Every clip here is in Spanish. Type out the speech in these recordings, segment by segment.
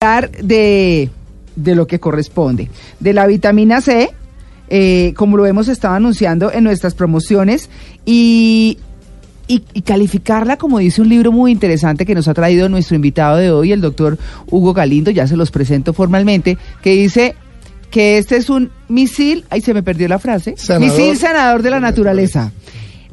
De, de lo que corresponde. De la vitamina C, eh, como lo hemos estado anunciando en nuestras promociones, y, y, y calificarla, como dice un libro muy interesante que nos ha traído nuestro invitado de hoy, el doctor Hugo Galindo, ya se los presento formalmente, que dice que este es un misil, ahí se me perdió la frase, Sanador. misil sanador de la naturaleza.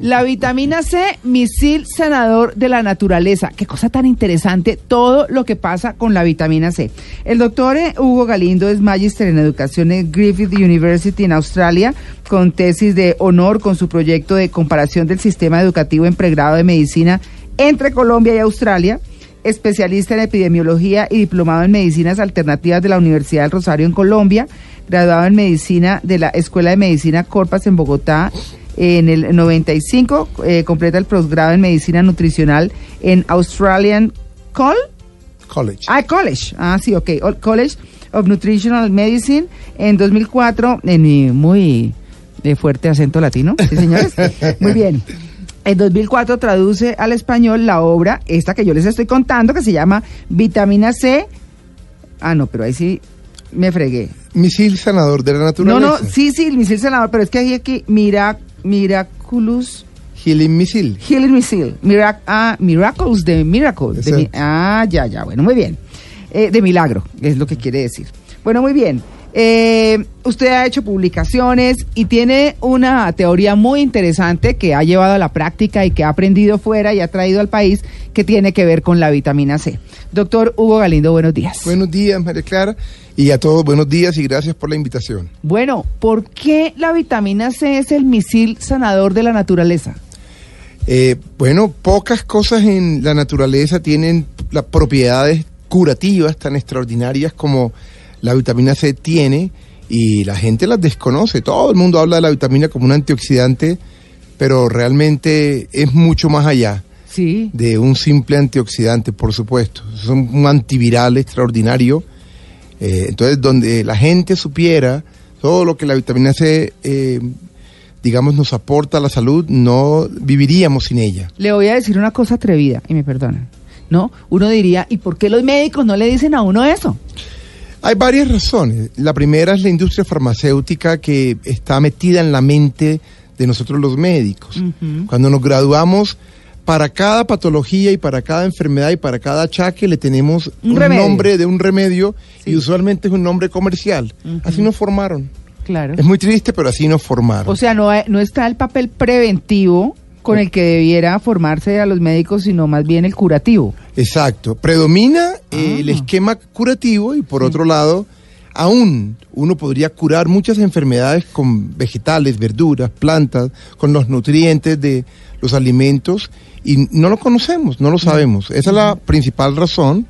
La vitamina C, misil sanador de la naturaleza. Qué cosa tan interesante todo lo que pasa con la vitamina C. El doctor eh, Hugo Galindo es magister en educación en Griffith University en Australia, con tesis de honor con su proyecto de comparación del sistema educativo en pregrado de medicina entre Colombia y Australia especialista en epidemiología y diplomado en medicinas alternativas de la Universidad del Rosario en Colombia, graduado en medicina de la Escuela de Medicina Corpas en Bogotá en el 95, eh, completa el posgrado en medicina nutricional en Australian Col College. Ah, College. Ah, sí, ok. Ol- College of Nutritional Medicine en 2004, en mi muy eh, fuerte acento latino. Sí, señores. muy bien. En 2004 traduce al español la obra, esta que yo les estoy contando, que se llama Vitamina C. Ah, no, pero ahí sí me fregué. Misil sanador de la No, naturaleza. no, sí, sí, el misil sanador, pero es que hay aquí Mira, Miraculous Healing Misil. Healing Missile. Mirac ah, Miracles de Miracle. de mi- Exacto. ah, ya, ya. Bueno, muy bien. Eh, de milagro, es lo que quiere decir. Bueno, muy bien. Eh, usted ha hecho publicaciones y tiene una teoría muy interesante que ha llevado a la práctica y que ha aprendido fuera y ha traído al país que tiene que ver con la vitamina C. Doctor Hugo Galindo, buenos días. Buenos días, María Clara. Y a todos, buenos días y gracias por la invitación. Bueno, ¿por qué la vitamina C es el misil sanador de la naturaleza? Eh, bueno, pocas cosas en la naturaleza tienen las propiedades curativas tan extraordinarias como la vitamina C tiene y la gente las desconoce. Todo el mundo habla de la vitamina como un antioxidante, pero realmente es mucho más allá Sí. de un simple antioxidante, por supuesto. Es un, un antiviral extraordinario. Eh, entonces, donde la gente supiera todo lo que la vitamina C, eh, digamos, nos aporta a la salud, no viviríamos sin ella. Le voy a decir una cosa atrevida, y me perdonan. ¿No? Uno diría, ¿y por qué los médicos no le dicen a uno eso? Hay varias razones. La primera es la industria farmacéutica que está metida en la mente de nosotros los médicos. Cuando nos graduamos, para cada patología y para cada enfermedad y para cada achaque le tenemos Un nombre de un remedio Sí. y usualmente es un nombre comercial. Así nos formaron. Claro. Es muy triste, pero así nos formaron. O sea, no, no está el papel preventivo con el que debiera formarse a los médicos, sino más bien el curativo. Exacto. Predomina eh, Ah. el esquema curativo y por otro lado, aún uno podría curar muchas enfermedades con vegetales, verduras, plantas, con los nutrientes de los alimentos y no lo conocemos, no lo sabemos. Esa es la principal razón.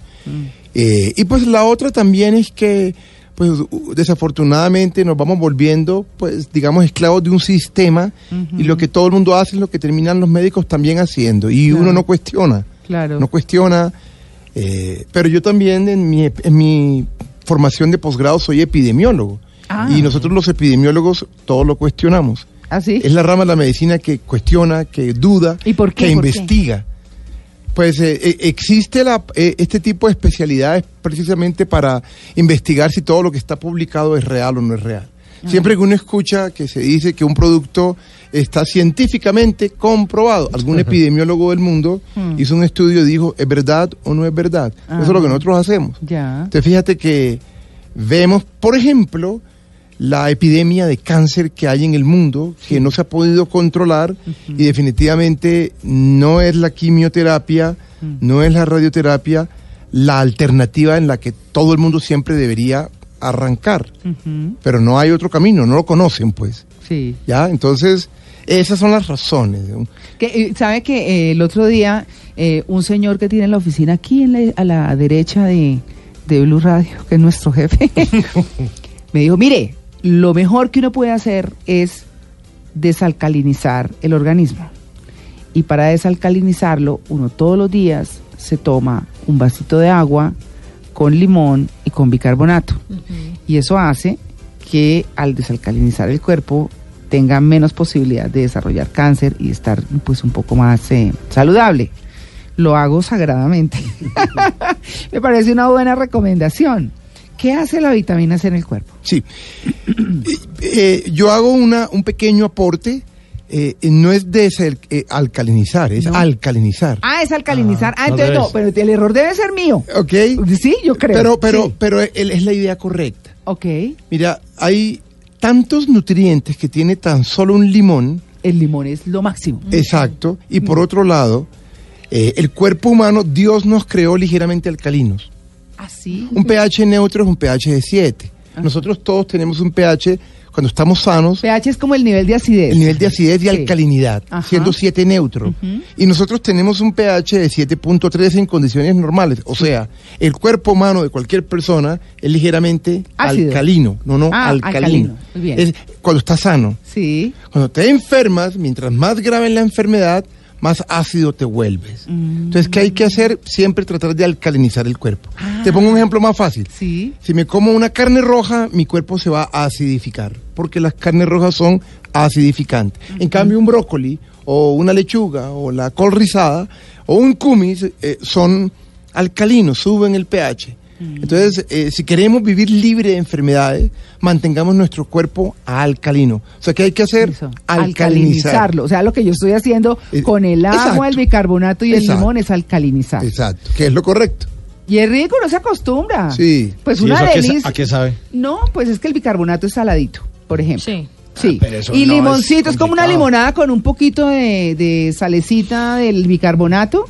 Eh, y pues la otra también es que pues desafortunadamente nos vamos volviendo pues digamos esclavos de un sistema y lo que todo el mundo hace es lo que terminan los médicos también haciendo y Claro. uno no cuestiona Claro. no cuestiona. eh, pero yo también en mi, en mi formación de posgrado soy epidemiólogo. Ah. Y nosotros los epidemiólogos todo lo cuestionamos. ¿Así? Es la rama de la medicina que cuestiona, que duda, ¿Y por qué? que ¿Por qué? investiga. Pues eh, eh, existe la, eh, este tipo de especialidades precisamente para investigar si todo lo que está publicado es real o no es real. Siempre que uno escucha que se dice que un producto está científicamente comprobado, algún epidemiólogo del mundo Hmm. hizo un estudio y dijo, ¿es verdad o no es verdad? Eso es lo que nosotros hacemos. Ya. Entonces fíjate que vemos, por ejemplo, la epidemia de cáncer que hay en el mundo, que no se ha podido controlar y definitivamente no es la quimioterapia, no es la radioterapia, la alternativa en la que todo el mundo siempre debería arrancar. Pero no hay otro camino, no lo conocen pues. Sí. ¿Ya? Entonces, esas son las razones. Que, eh, ¿Sabe que eh, el otro día eh, un señor que tiene la oficina aquí en la- a la derecha de, de Blue Radio, que es nuestro jefe, me dijo, mire, lo mejor que uno puede hacer es desalcalinizar el organismo. Y para desalcalinizarlo, uno todos los días se toma un vasito de agua con limón y con bicarbonato. Y eso hace que al desalcalinizar el cuerpo tenga menos posibilidad de desarrollar cáncer y estar pues un poco más eh, saludable. Lo hago sagradamente. Me parece una buena recomendación. ¿Qué hace la vitamina C en el cuerpo? Sí. Eh, eh, yo hago una, un pequeño aporte. eh, no es desalcalinizar, es No. alcalinizar. Ah, es alcalinizar. Ah, al entonces no, pero el error debe ser mío. ¿Ok? Sí, yo creo. Pero, pero, Sí. pero él- es la idea correcta. Ok. Mira, hay tantos nutrientes que tiene tan solo un limón, El limón es lo máximo. exacto, y por otro lado, eh, el cuerpo humano, Dios nos creó ligeramente alcalinos. Así. Un pH neutro es un pH de 7. Nosotros todos tenemos un pH, cuando estamos sanos, pH es como el nivel de acidez. el nivel de acidez y Sí. alcalinidad, Ajá. siendo 7 neutro. Y nosotros tenemos un pH de 7.3 en condiciones normales. O sea, el cuerpo humano de cualquier persona es ligeramente Ácido. alcalino. No, no, Ah, alcalino. bien. Es cuando está sano. Sí. Cuando te enfermas, mientras más grave es la enfermedad, más ácido te vuelves. Mm. Entonces, ¿qué hay que hacer? Siempre tratar de alcalinizar el cuerpo. Te pongo un ejemplo más fácil. Ah. Sí. Si me como una carne roja, mi cuerpo se va a acidificar, porque las carnes rojas son acidificantes. En cambio, un brócoli o una lechuga o la col rizada o un kumis eh, son alcalinos, suben el pH. Entonces, eh, si queremos vivir libre de enfermedades, mantengamos nuestro cuerpo alcalino. O sea, ¿qué hay que hacer? Eso, Alcalinizar. alcalinizarlo. O sea, lo que yo estoy haciendo Eh, con el agua, exacto. el bicarbonato y el Exacto. limón es alcalinizar. Exacto, que es lo correcto. Y es rico, no se acostumbra. Sí. Pues ¿Y una delicia. a qué sabe? No, pues es que el bicarbonato es saladito, por ejemplo. Sí. Sí. Ah, y no limoncito, es, como una limonada con un poquito de, de salecita del bicarbonato.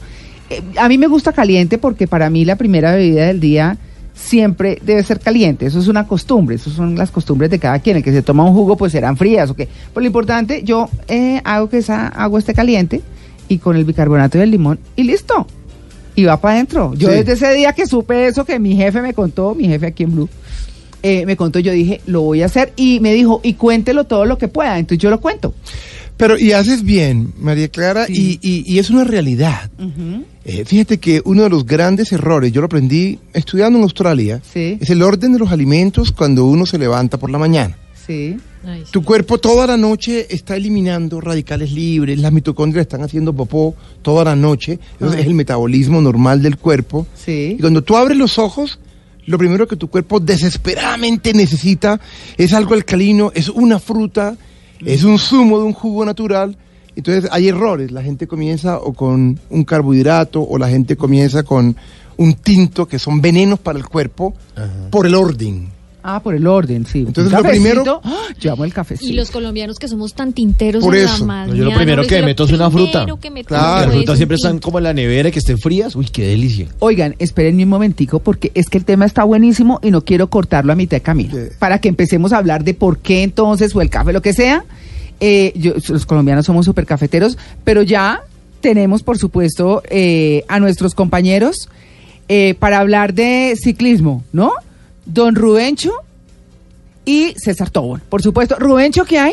Eh, a mí me gusta caliente porque para mí la primera bebida del día siempre debe ser caliente. Eso es una costumbre, eso son las costumbres de cada quien. El que se toma un jugo, pues serán frías o qué. Pues lo importante, yo eh, hago que esa agua esté caliente y con el bicarbonato y el limón y listo. Y va para adentro. Yo Sí. desde ese día que supe eso que mi jefe me contó, mi jefe aquí en Blue, eh, me contó, yo dije, lo voy a hacer y me dijo, y cuéntelo todo lo que pueda. Entonces yo lo cuento. Pero, y haces bien, María Clara, Sí. y, y- y es una realidad. Eh, fíjate que uno de los grandes errores, yo lo aprendí estudiando en Australia, Sí. es el orden de los alimentos cuando uno se levanta por la mañana. Sí. Tu cuerpo toda la noche está eliminando radicales libres, las mitocondrias están haciendo popó toda la noche, entonces es el metabolismo normal del cuerpo. Sí. Y cuando tú abres los ojos, lo primero que tu cuerpo desesperadamente necesita es algo alcalino, es una fruta, es un zumo de un jugo natural. Entonces hay errores, la gente comienza o con un carbohidrato o la gente comienza con un tinto que son venenos para el cuerpo por el orden. Ah, por el orden, sí. Entonces, lo primero- cafecito, ¡ah! Yo amo el cafecito. Y los colombianos que somos tan tinteros Por en eso. la No, yo lo primero que meto es una fruta. que me Claro. Las frutas siempre están como en la nevera, que estén frías. Uy, qué delicia. Oigan, espérenme un momentico porque es que el tema está buenísimo y no quiero cortarlo a mitad de camino. Sí. Para que empecemos a hablar de por qué entonces, o el café, lo que sea. Eh, yo- los colombianos somos súper cafeteros, pero ya tenemos, por supuesto, eh, a nuestros compañeros eh, para hablar de ciclismo, ¿no? Don Rubencho y César Tobón. Por supuesto, Rubencho, ¿qué hay?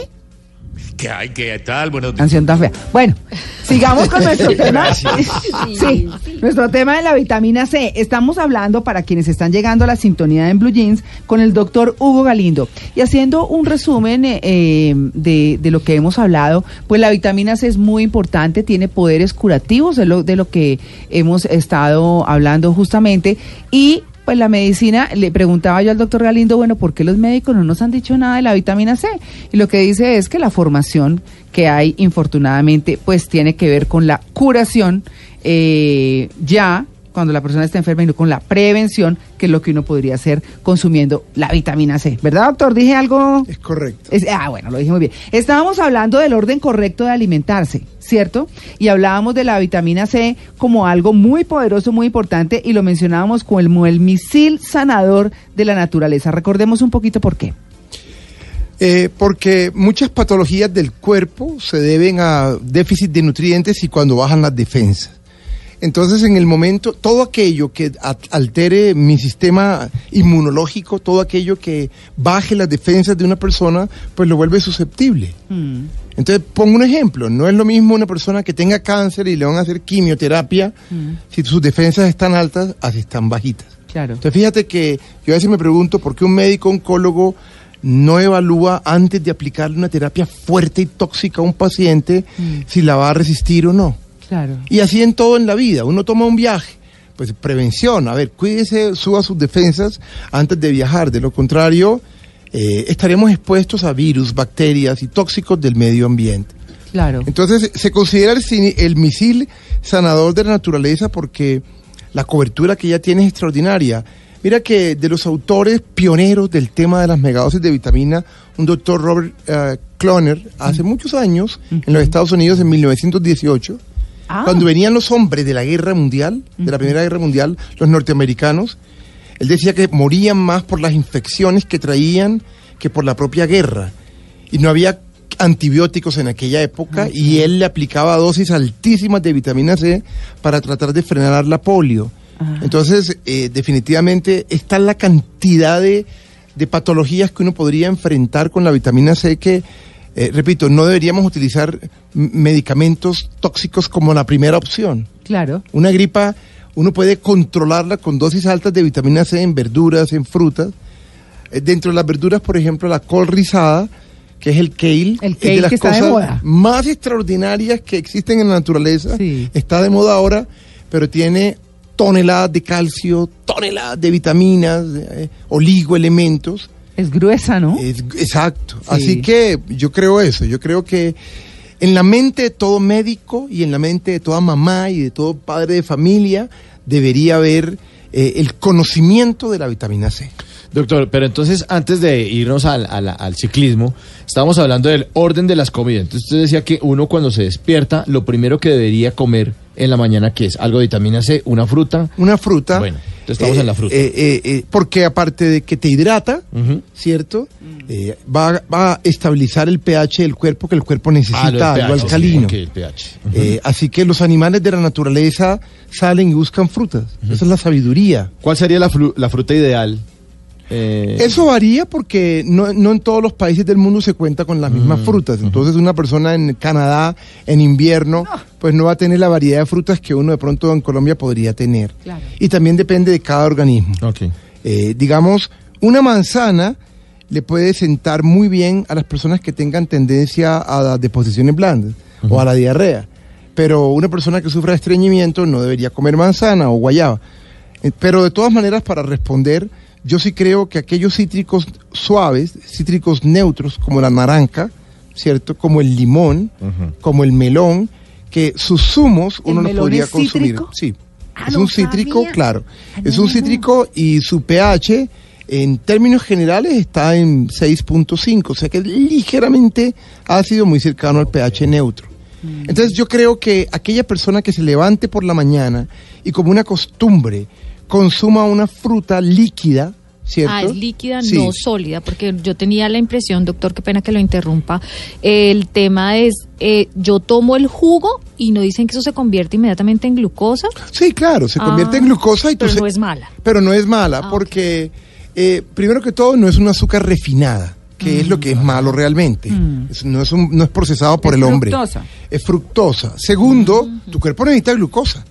¿Qué hay? ¿Qué tal? Bueno, Canción tan fea. Bueno, sigamos con nuestro tema. Sí, nuestro tema de la vitamina C. Estamos hablando para quienes están llegando a la sintonía en Blue Jeans con el doctor Hugo Galindo. Y haciendo un resumen eh, eh, de, de lo que hemos hablado, pues la vitamina C es muy importante, tiene poderes curativos de lo, de lo que hemos estado hablando justamente. Y pues la medicina, le preguntaba yo al doctor Galindo, bueno, ¿por qué los médicos no nos han dicho nada de la vitamina C? Y lo que dice es que la formación que hay, infortunadamente, pues tiene que ver con la curación eh, ya cuando la persona está enferma y no con la prevención, que es lo que uno podría hacer consumiendo la vitamina C. ¿Verdad, doctor? ¿Dije algo? Es correcto. Es- ah, bueno, lo dije muy bien. Estábamos hablando del orden correcto de alimentarse, ¿cierto? Y hablábamos de la vitamina C como algo muy poderoso, muy importante, y lo mencionábamos como el, como el misil sanador de la naturaleza. Recordemos un poquito por qué. Eh, porque muchas patologías del cuerpo se deben a déficit de nutrientes y cuando bajan las defensas. Entonces, en el momento, todo aquello que a- altere mi sistema inmunológico, todo aquello que baje las defensas de una persona, pues lo vuelve susceptible. Entonces, pongo un ejemplo. No es lo mismo una persona que tenga cáncer y le van a hacer quimioterapia si sus defensas están altas, así están bajitas. Claro. Entonces, fíjate que yo a veces me pregunto por qué un médico oncólogo no evalúa antes de aplicarle una terapia fuerte y tóxica a un paciente si la va a resistir o no. Claro. Y así en todo en la vida. Uno toma un viaje, pues prevención. A ver, cuídese, suba sus defensas antes de viajar. De lo contrario, eh, estaremos expuestos a virus, bacterias y tóxicos del medio ambiente. Claro. Entonces, se considera el, el misil sanador de la naturaleza porque la cobertura que ya tiene es extraordinaria. Mira que de los autores pioneros del tema de las megadosis de vitamina, un doctor Robert eh, Cloner, hace muchos años, en los Estados Unidos, en 1918, Ah. cuando venían los hombres de la guerra mundial, de la Primera Guerra Mundial, los norteamericanos, él decía que morían más por las infecciones que traían que por la propia guerra. Y no había antibióticos en aquella época y él le aplicaba dosis altísimas de vitamina C para tratar de frenar la polio. Entonces, eh, definitivamente, está la cantidad de, de patologías que uno podría enfrentar con la vitamina C que, eh, repito, no deberíamos utilizar medicamentos tóxicos como la primera opción. Claro. Una gripa, uno puede controlarla con dosis altas de vitamina C en verduras, en frutas. Eh, Dentro de las verduras, por ejemplo, la col rizada, que es el kale, El es kale de las que está de cosas moda. más extraordinarias que existen en la naturaleza. Sí. Está de moda ahora, pero tiene toneladas de calcio, toneladas de vitaminas, eh, oligoelementos. Es gruesa, ¿no? Es- exacto. Sí. Así que yo creo eso. Yo creo que en la mente de todo médico y en la mente de toda mamá y de todo padre de familia debería haber eh, el conocimiento de la vitamina C. Doctor, pero entonces antes de irnos al, al- al ciclismo, estábamos hablando del orden de las comidas. Entonces usted decía que uno cuando se despierta, lo primero que debería comer en la mañana, que es algo de vitamina C, una fruta. Una fruta. Bueno, estamos eh, en la fruta. eh, eh, eh, porque aparte de que te hidrata, Ujú. ¿cierto? Eh, va, va a estabilizar el pH del cuerpo que el cuerpo Ah, lo necesita, algo pH, sí, alcalino. ok, el pH. Ujú. Eh, así que los animales de la naturaleza salen y buscan frutas. Esa es la sabiduría. ¿Cuál sería la, fru- la fruta ideal? Eh, Eso varía porque no, no en todos los países del mundo se cuenta con las mismas frutas. Entonces una persona en Canadá en invierno pues no va a tener la variedad de frutas que uno de pronto en Colombia podría tener. Claro. Y también depende de cada organismo. Ok. Eh, digamos, una manzana le puede sentar muy bien a las personas que tengan tendencia a las deposiciones blandas o a la diarrea. Pero una persona que sufra de estreñimiento no debería comer manzana o guayaba. Eh, Pero de todas maneras, para responder, yo sí creo que aquellos cítricos suaves, cítricos neutros, como la naranja, ¿cierto? Como el limón, como el melón, que sus zumos ¿El uno los melón podría es consumir. cítrico? Sí. Ah, es no un cítrico, sabía. claro. Ah, Es no, un no. cítrico y su pH en términos generales está en 6.5, o sea que es ligeramente ácido, muy cercano al pH neutro. Mm. Entonces yo creo que aquella persona que se levante por la mañana y como una costumbre consuma una fruta líquida, ¿cierto? Ah, es líquida, Sí. no sólida, porque yo tenía la impresión, doctor, qué pena que lo interrumpa. El tema es, eh, yo tomo el jugo y no dicen que eso se convierte inmediatamente en glucosa. Sí, claro, se convierte Ah, en glucosa y tú pero se- no es mala. Pero no es mala, Ah, porque eh, primero que todo no es un azúcar refinada, que es lo que es malo realmente. Es- no, es un- no es procesado por Mm. Es el hombre. fructosa. Es fructosa. Segundo, tu cuerpo necesita glucosa.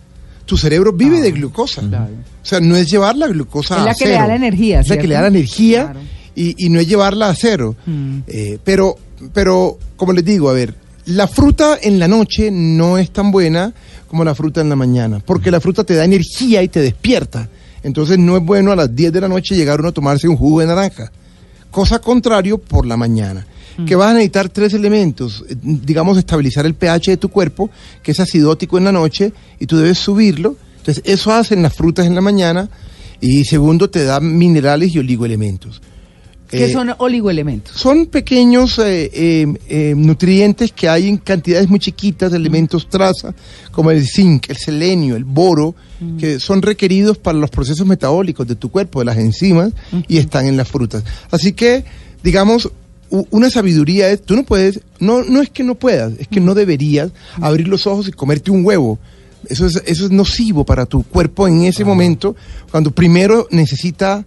Tu cerebro vive de glucosa. Claro. O sea, no es llevar la glucosa Es a la que le cero. da la energía, Es la que le da la energía Claro. y, y no es llevarla a cero. Mm. Eh, pero, pero, como les digo, a ver, la fruta en la noche no es tan buena como la fruta en la mañana, porque la fruta te da energía y te despierta. Entonces no es bueno a las 10 de la noche llegar uno a tomarse un jugo de naranja. Cosa contrario por la mañana. Que vas a necesitar tres elementos, eh, digamos, estabilizar el pH de tu cuerpo, que es acidótico en la noche, y tú debes subirlo. Entonces, eso hacen las frutas en la mañana, y segundo, te da minerales y oligoelementos. ¿Qué Eh, son oligoelementos? son pequeños eh, nutrientes que hay en cantidades muy chiquitas, elementos traza, como el zinc, el selenio, el boro, que son requeridos para los procesos metabólicos de tu cuerpo, de las enzimas, y están en las frutas. Así que, digamos, una sabiduría es, tú no puedes, no, no es que no puedas, es que no deberías abrir los ojos y comerte un huevo. Eso es, eso es nocivo para tu cuerpo en ese momento, cuando primero necesita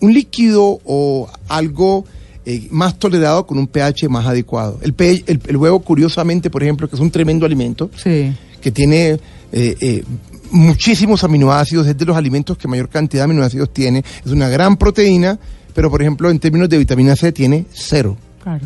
un líquido o algo eh, más tolerado con un pH más adecuado. El, pe- el- el huevo, curiosamente, por ejemplo, que es un tremendo alimento, Sí. que tiene eh, eh, muchísimos aminoácidos, es de los alimentos que mayor cantidad de aminoácidos tiene, es una gran proteína, pero por ejemplo en términos de vitamina C tiene cero. Claro.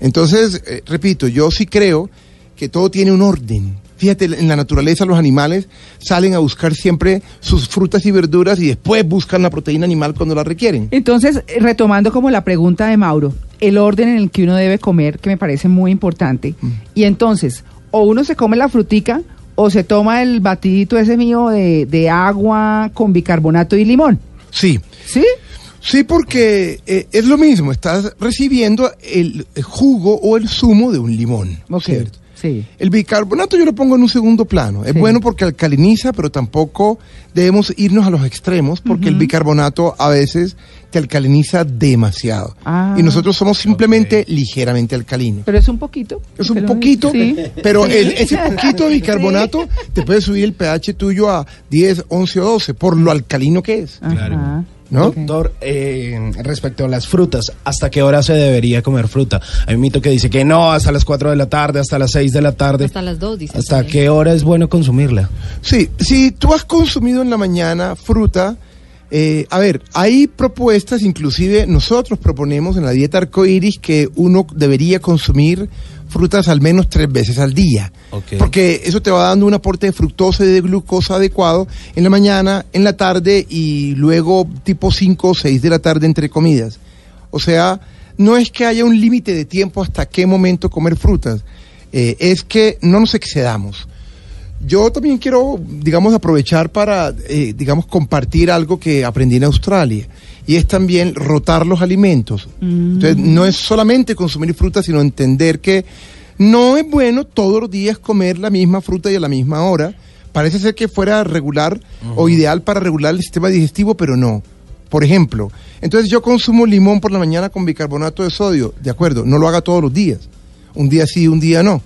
Entonces, eh, repito, yo sí creo que todo tiene un orden. Fíjate, en la naturaleza los animales salen a buscar siempre sus frutas y verduras y después buscan la proteína animal cuando la requieren. Entonces, eh, retomando como la pregunta de Mauro, el orden en el que uno debe comer, que me parece muy importante. Mm. Y entonces, o uno se come la frutica o se toma el batidito ese mío de, de agua con bicarbonato y limón. Sí, ¿Sí? Sí, porque eh, es lo mismo, estás recibiendo el, el jugo o el zumo de un limón. Ok. ¿cierto? Sí. El bicarbonato yo lo pongo en un segundo plano. Es Sí. bueno porque alcaliniza, pero tampoco debemos irnos a los extremos porque el bicarbonato a veces te alcaliniza demasiado. Ah. Y nosotros somos simplemente ligeramente alcalinos. Pero es un poquito. Es un poquito, Sí. pero el- ese poquito de bicarbonato te puede subir el pH tuyo a 10, 11 o 12 por lo alcalino que es. Ajá. ¿No? Doctor, eh, respecto a las frutas, ¿hasta qué hora se debería comer fruta? Hay un mito que dice que no, hasta las 4 de la tarde, hasta las 6 de la tarde. Hasta las dos, dice. ¿Hasta qué hora es bueno consumirla? Sí, si tú has consumido en la mañana fruta, eh, a ver, hay propuestas, inclusive nosotros proponemos en la dieta arcoíris que uno debería consumir frutas al menos tres veces al día. Porque eso te va dando un aporte de fructosa y de glucosa adecuado en la mañana, en la tarde y luego tipo 5 o 6 de la tarde entre comidas. O sea, no es que haya un límite de tiempo hasta qué momento comer frutas, eh, es que no nos excedamos. Yo también quiero, digamos, aprovechar para, eh, digamos, compartir algo que aprendí en Australia. Y es también rotar los alimentos. Entonces, no es solamente consumir fruta, sino entender que no es bueno todos los días comer la misma fruta y a la misma hora. Parece ser que fuera regular o ideal para regular el sistema digestivo, pero no. Por ejemplo, entonces yo consumo limón por la mañana con bicarbonato de sodio. De acuerdo, no lo haga todos los días. Un día sí, un día no.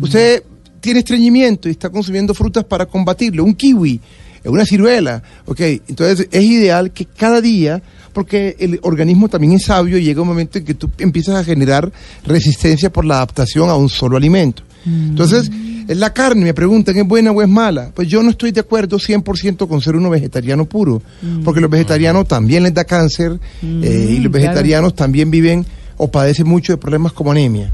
Usted tiene estreñimiento y está consumiendo frutas para combatirlo. Un kiwi, eh, una ciruela. Ok, entonces es ideal que cada día, porque el organismo también es sabio y llega un momento en que tú empiezas a generar resistencia por la adaptación a un solo alimento. Entonces, es la carne, me preguntan, ¿es buena o es mala? Pues yo no estoy de acuerdo 100% con ser uno vegetariano puro, porque los vegetarianos también les da cáncer eh, y los claro. vegetarianos también viven o padecen mucho de problemas como anemia.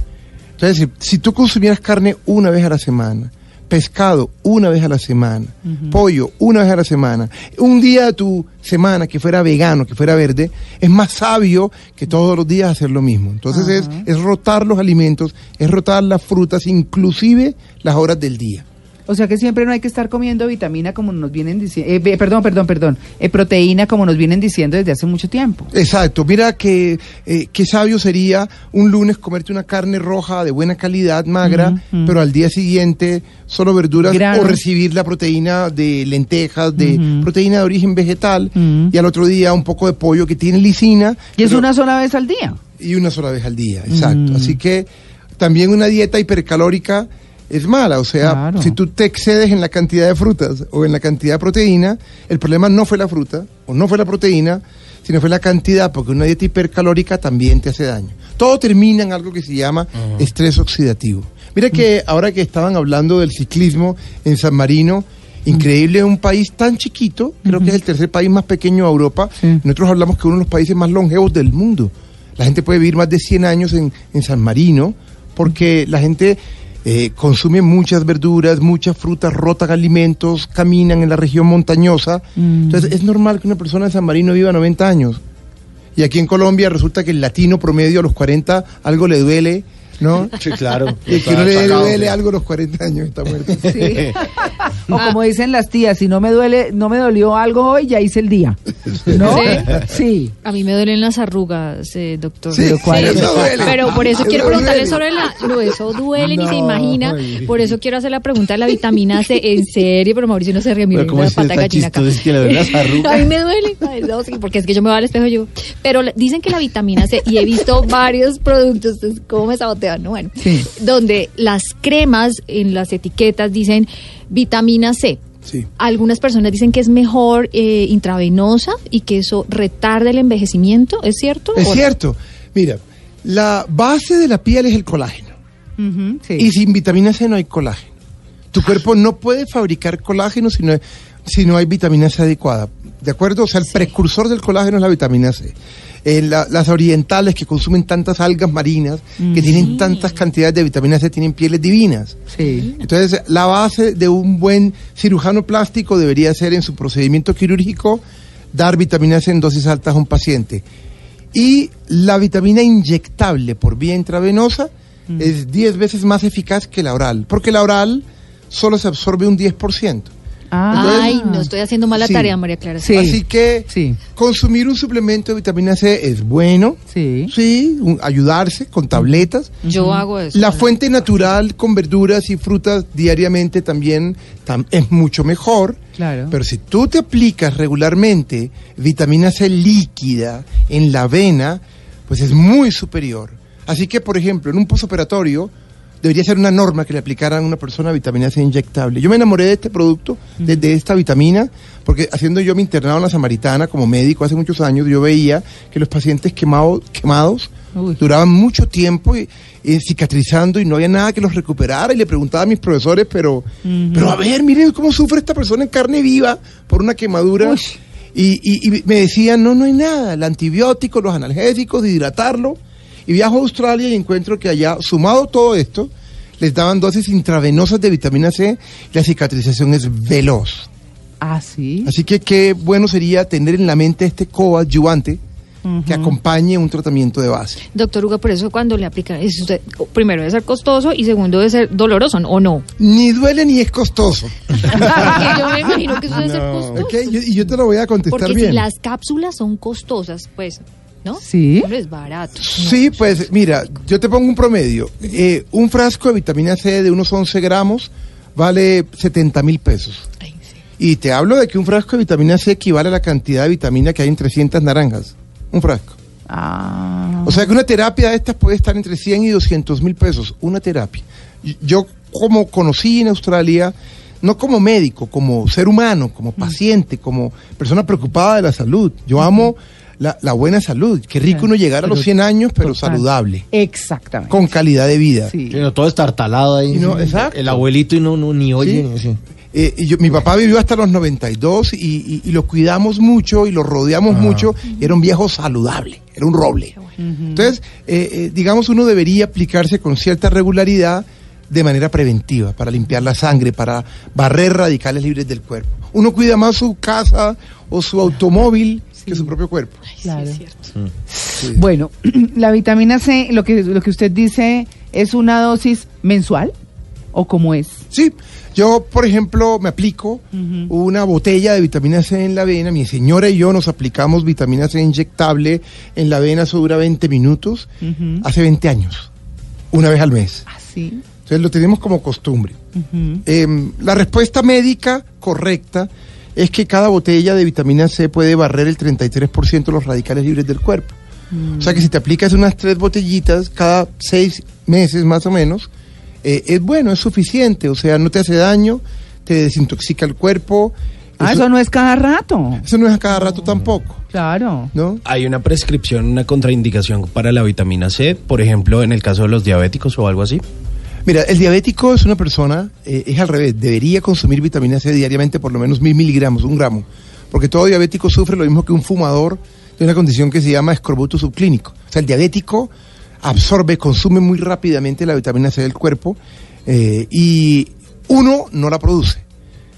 Entonces, si, si tú consumieras carne una vez a la semana, pescado una vez a la semana, pollo una vez a la semana, un día de tu semana que fuera vegano, que fuera verde, es más sabio que todos los días hacer lo mismo. Entonces es, es rotar los alimentos, es rotar las frutas, inclusive las horas del día. O sea que siempre no hay que estar comiendo vitamina como nos vienen diciendo, perdón, perdón, perdón, eh, proteína como nos vienen diciendo desde hace mucho tiempo. Exacto, mira que eh, qué sabio sería un lunes comerte una carne roja de buena calidad, magra, pero al día siguiente solo verduras o recibir la proteína de lentejas, de proteína de origen vegetal y al otro día un poco de pollo que tiene lisina Y es pero- una sola vez al día. y una sola vez al día, exacto. Así que también una dieta hipercalórica es mala, o sea, Claro. si tú te excedes en la cantidad de frutas o en la cantidad de proteína, el problema no fue la fruta o no fue la proteína, sino fue la cantidad, porque una dieta hipercalórica también te hace daño. Todo termina en algo que se llama estrés oxidativo. Mira que ahora que estaban hablando del ciclismo en San Marino, increíble, un país tan chiquito, creo que es el tercer país más pequeño de Europa, Sí. nosotros hablamos que uno de los países más longevos del mundo. La gente puede vivir más de 100 años en, en San Marino porque la gente eh, consume muchas verduras, muchas frutas, rotan alimentos, caminan en la región montañosa. Entonces es normal que una persona en San Marino viva 90 años. Y aquí en Colombia resulta que el latino promedio a los 40 algo le duele, ¿no? Sí, claro. Y que no le duele algo a los 40 años está muerto. Sí. o como dicen las tías, si no me duele, no me dolió algo hoy, ya hice el día. ¿No? Sí. A mí me duelen las arrugas, eh, doctor. Sí, Pero ¿cuál duele. Pero por eso quiero preguntarle sobre la... No, eso duele, ni se imagina. Por eso quiero hacer la pregunta de la vitamina C. En serio, pero Mauricio no se ríe. Mire, Pero ¿cómo la es pata gallina acá. Es que le duelen las arrugas. A mí me duele. Ay, no, sí, porque es que yo me voy al espejo yo. Pero dicen que la vitamina C, y he visto varios productos, entonces, ¿cómo me sabotean? No, bueno. Sí. Donde las cremas en las etiquetas dicen Vitamina C. Sí. Algunas personas dicen que es mejor eh, intravenosa y que eso retarda el envejecimiento, ¿es cierto? Es cierto. Mira, la base de la piel es el colágeno. Sí. Y sin vitamina C no hay colágeno. Tu cuerpo no puede fabricar colágeno si no, si no hay vitamina C adecuada. ¿De acuerdo? O sea, el precursor del colágeno es la vitamina C. Eh, la- las orientales que consumen tantas algas marinas, que tienen tantas cantidades de vitamina C, tienen pieles divinas. Sí. Entonces, la base de un buen cirujano plástico debería ser en su procedimiento quirúrgico dar vitamina C en dosis altas a un paciente. Y la vitamina inyectable por vía intravenosa es 10 veces más eficaz que la oral, porque la oral solo se absorbe un 10%. Ah. Ay, no estoy haciendo mal la Sí. tarea, María Clara. Sí. Así que Sí. consumir un suplemento de vitamina C es bueno, Sí. sí, un- ayudarse con tabletas. Yo hago eso. La fuente natural con verduras y frutas diariamente también tam- es mucho mejor. Claro. Pero si tú te aplicas regularmente vitamina C líquida en la avena, pues es muy superior. Así que, por ejemplo, en un posoperatorio debería ser una norma que le aplicaran a una persona vitamina C inyectable. Yo me enamoré de este producto, de, de esta vitamina, porque haciendo yo mi internado en la Samaritana como médico hace muchos años, yo veía que los pacientes quemados, quemados Uy. duraban mucho tiempo y, y cicatrizando y no había nada que los recuperara y le preguntaba a mis profesores, pero, pero a ver, miren cómo sufre esta persona en carne viva por una quemadura. Y, y- y me decían, no, no hay nada, el antibiótico, los analgésicos, hidratarlo. Y viajo a Australia y encuentro que allá, sumado todo esto, les daban dosis intravenosas de vitamina C y la cicatrización es veloz. Ah, sí. Así que qué bueno sería tener en la mente este coadyuvante que acompañe un tratamiento de base. Doctor Hugo, por eso cuando le aplican, es usted, primero debe ser costoso y segundo debe ser doloroso, ¿o no? Ni duele ni es costoso. Porque yo me imagino que eso debe ser costoso. ¿ok? Yo- y yo te lo voy a contestar Porque bien. si las cápsulas son costosas, pues, ¿no? Sí. Es barato. no. Sí, pues mira, yo te pongo un promedio. Eh, un frasco de vitamina C de unos 11 gramos vale 70 mil pesos. Ay, sí. Y te hablo de que un frasco de vitamina C equivale a la cantidad de vitamina que hay en 300 naranjas. Un frasco. Ah. O sea que una terapia de estas puede estar entre 100 y 200 mil pesos. Una terapia. Yo como conocí en Australia, no como médico, como ser humano, como paciente, como persona preocupada de la salud. Yo amo la, la buena salud. Qué rico uno llegar a los 100 años, pero Total. saludable, Exactamente. con calidad de vida. Sí. No, todo estartalado ahí. Y no, sí. exacto. El abuelito y no, no ni oye. Sí. ni- sí. Eh, yo- mi papá vivió hasta los 92 y, y- y lo cuidamos mucho y lo rodeamos mucho. Y era un viejo saludable, era un roble. Entonces, eh, eh, digamos, uno debería aplicarse con cierta regularidad de manera preventiva para limpiar la sangre, para barrer radicales libres del cuerpo. Uno cuida más su casa o su automóvil que su propio cuerpo. Claro. Sí. Bueno, la vitamina C, lo que, lo que usted dice, ¿es una dosis mensual? ¿O cómo es? Sí, yo, por ejemplo, me aplico una botella de vitamina C en la vena. Mi señora y yo nos aplicamos vitamina C inyectable en la vena, eso dura 20 minutos, hace 20 años, una vez al mes. Así. Entonces lo tenemos como costumbre. Em, la respuesta médica correcta es que cada botella de vitamina C puede barrer el 33% de los radicales libres del cuerpo. O sea que si te aplicas unas tres botellitas cada seis meses más o menos, eh, es bueno, es suficiente. O sea, no te hace daño, te desintoxica el cuerpo. Ah, eso no es cada rato. eso no es a cada rato tampoco, Claro. ¿no? Hay una prescripción, una contraindicación para la vitamina C, por ejemplo, en el caso de los diabéticos o algo así. Mira, el diabético es una persona, eh, es al revés, debería consumir vitamina C diariamente por lo menos mil miligramos, un gramo, porque todo diabético sufre lo mismo que un fumador de una condición que se llama escorbuto subclínico. O sea, el diabético absorbe, consume muy rápidamente la vitamina C del cuerpo eh, y uno no la produce.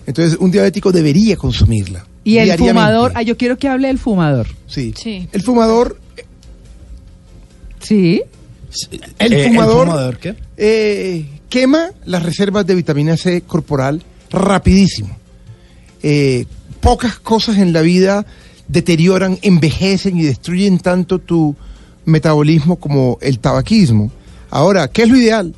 Entonces, un diabético debería consumirla. Y el fumador, ah, yo quiero que hable del fumador. Sí. Sí. El fumador, Sí. El Eh, fumador, fumador qué? eh, quema las reservas de vitamina C corporal rapidísimo. Eh, pocas cosas en la vida deterioran, envejecen y destruyen tanto tu metabolismo como el tabaquismo. Ahora, ¿qué es lo ideal?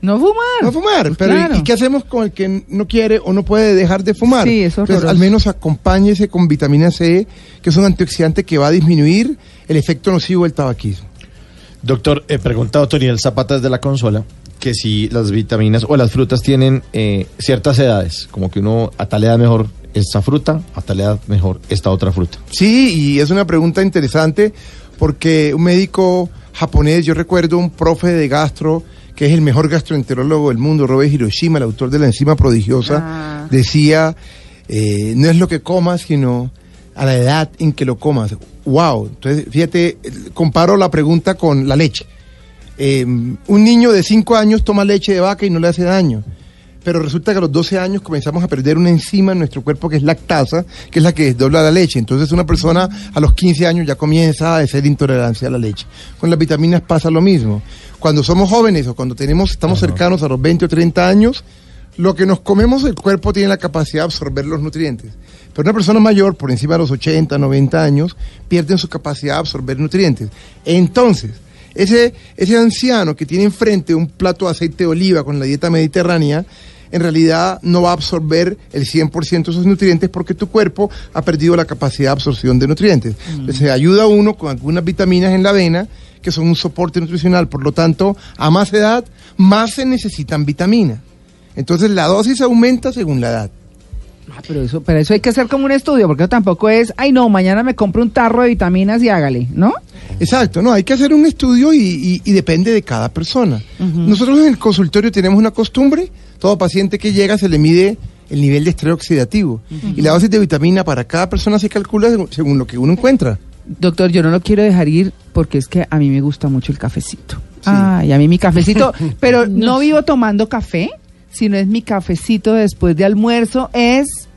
No fumar. No fumar. Pues pero ¿y- claro. ¿y qué hacemos con el que no quiere o no puede dejar de fumar? Sí, es Entonces, al menos acompáñese con vitamina C, que es un antioxidante que va a disminuir el efecto nocivo del tabaquismo. Doctor, eh, pregunta Otoniel Zapata desde la consola. que si las vitaminas o las frutas tienen eh, ciertas edades, como que uno a tal edad mejor esta fruta, a tal edad mejor esta otra fruta. Sí, y es una pregunta interesante porque un médico japonés, yo recuerdo un profe de gastro, que es el mejor gastroenterólogo del mundo, Robert Hiroshima, el autor de la enzima prodigiosa, Ah. decía, eh, no es lo que comas, sino a la edad en que lo comas. Wow, entonces fíjate, comparo la pregunta con la leche. Eh, un niño de 5 años toma leche de vaca y no le hace daño. Pero resulta que a los 12 años comenzamos a perder una enzima en nuestro cuerpo que es lactasa, que es la que desdobla la leche. Entonces una persona a los 15 años ya comienza a hacer intolerancia a la leche. Con las vitaminas pasa lo mismo. Cuando somos jóvenes o cuando tenemos, estamos cercanos a los 20 o 30 años, lo que nos comemos el cuerpo tiene la capacidad de absorber los nutrientes. Pero una persona mayor, por encima de los 80, 90 años, pierde su capacidad de absorber nutrientes. Entonces, ese, ese anciano que tiene enfrente un plato de aceite de oliva con la dieta mediterránea, en realidad no va a absorber el 100% de esos nutrientes porque tu cuerpo ha perdido la capacidad de absorción de nutrientes. Se ayuda a uno con algunas vitaminas en la avena que son un soporte nutricional. Por lo tanto, a más edad, más se necesitan vitaminas. Entonces la dosis aumenta según la edad. Ah, pero eso, pero eso hay que hacer como un estudio, porque eso tampoco es, ay no, mañana me compro un tarro de vitaminas y hágale, ¿no? Exacto, no, hay que hacer un estudio y, y- y depende de cada persona. Nosotros en el consultorio tenemos una costumbre, todo paciente que llega se le mide el nivel de estrés oxidativo y la dosis de vitamina para cada persona se calcula según, según lo que uno encuentra. Doctor, yo no lo quiero dejar ir porque es que a mí me gusta mucho el cafecito. Ay, a mí mi cafecito, pero no vivo tomando café, sino es mi cafecito después de almuerzo, es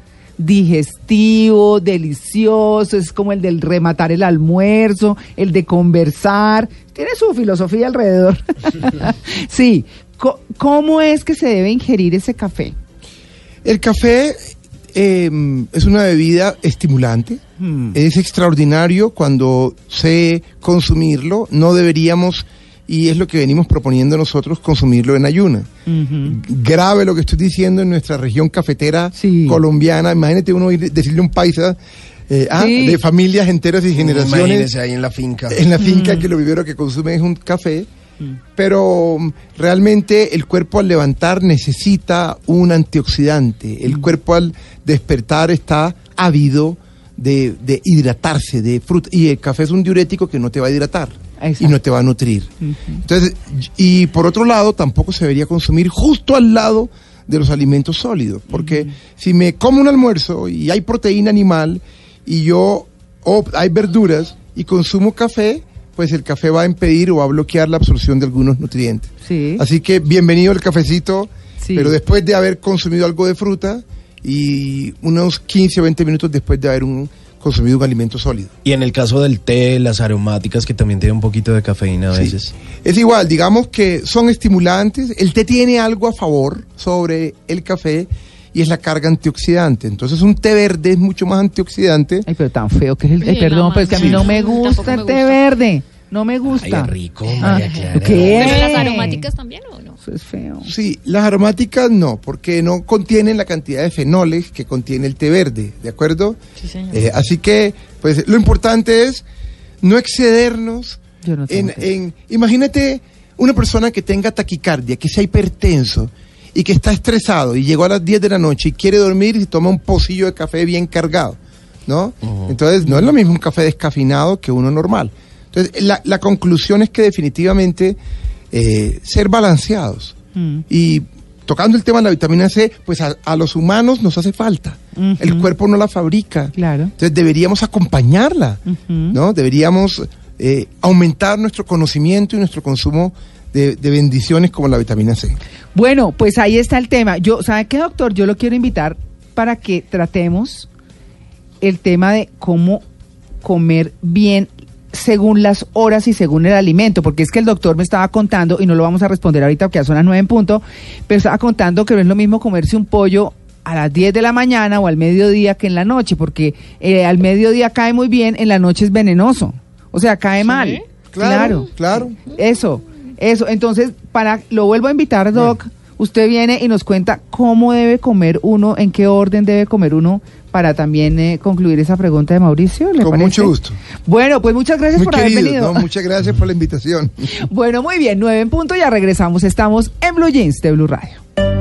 digestivo, delicioso, es como el del rematar el almuerzo, el de conversar, tiene su filosofía alrededor. sí, ¿cómo es que se debe ingerir ese café? El café eh, es una bebida estimulante, es extraordinario cuando sé consumirlo, no deberíamos, y es lo que venimos proponiendo nosotros, consumirlo en ayuna. Grave lo que estoy diciendo en nuestra región cafetera Sí. colombiana, imagínate uno ir- decirle a un paisa eh, ah, Sí. de familias enteras y generaciones Imagínese ahí en la finca. en la finca que lo primero que consume es un café, pero mm, realmente el cuerpo al levantar necesita un antioxidante. El cuerpo al despertar está ávido de, de hidratarse, de fruta. Y el café es un diurético que no te va a hidratar Exacto. y no te va a nutrir. Entonces, y por otro lado, tampoco se debería consumir justo al lado de los alimentos sólidos, porque si me como un almuerzo y hay proteína animal y yo o hay verduras y consumo café, pues el café va a impedir o va a bloquear la absorción de algunos nutrientes. Sí. Así que bienvenido el cafecito, Sí. pero después de haber consumido algo de fruta y unos 15 o 20 minutos después de haber un- consumido un alimento sólido. Y en el caso del té, las aromáticas que también tienen un poquito de cafeína a Sí. veces. Es igual, digamos que son estimulantes. El té tiene algo a favor sobre el café y es la carga antioxidante. Entonces un té verde es mucho más antioxidante. Ay, pero tan feo que es el... Sí, ay, perdón, pero es que a mí no me gusta el té gusta. verde. No me gusta. Ay, rico, Ah, María Clara. ¿qué? Pero las aromáticas también o no? Eso es feo. Sí, las aromáticas no, porque no contienen la cantidad de fenoles que contiene el té verde, ¿de acuerdo? Sí, señor. Eh, así que, pues lo importante es no excedernos Yo no tengo en, en- imagínate una persona que tenga taquicardia, que sea hipertenso y que está estresado y llegó a las 10 de la noche y quiere dormir y toma un pocillo de café bien cargado, ¿no? Entonces no es lo mismo un café descafeinado que uno normal. Entonces la, la conclusión es que definitivamente eh, ser balanceados Mm. y tocando el tema de la vitamina C, pues a, a los humanos nos hace falta. El cuerpo no la fabrica. Claro. Entonces deberíamos acompañarla, ¿no? Deberíamos eh, aumentar nuestro conocimiento y nuestro consumo de, de bendiciones como la vitamina C. Bueno, pues ahí está el tema. Yo, ¿sabe qué, doctor? Yo lo quiero invitar para que tratemos el tema de cómo comer bien según las horas y según el alimento, porque es que el doctor me estaba contando, y no lo vamos a responder ahorita porque ya son las nueve en punto, pero estaba contando que no es lo mismo comerse un pollo a las 10 de la mañana o al mediodía que en la noche, porque eh, al mediodía cae muy bien, en la noche es venenoso, o sea, cae mal. Claro, claro. Eso, eso. Entonces, para lo vuelvo a invitar, Doc. Usted viene y nos cuenta cómo debe comer uno, en qué orden debe comer uno para también eh, concluir esa pregunta de Mauricio. ¿le Con parece? mucho gusto. Bueno, pues muchas gracias Muy por haber venido. no, muchas gracias por la invitación. Bueno, muy bien, nueve en punto, ya regresamos. Estamos en Blue Jeans de Blue Radio.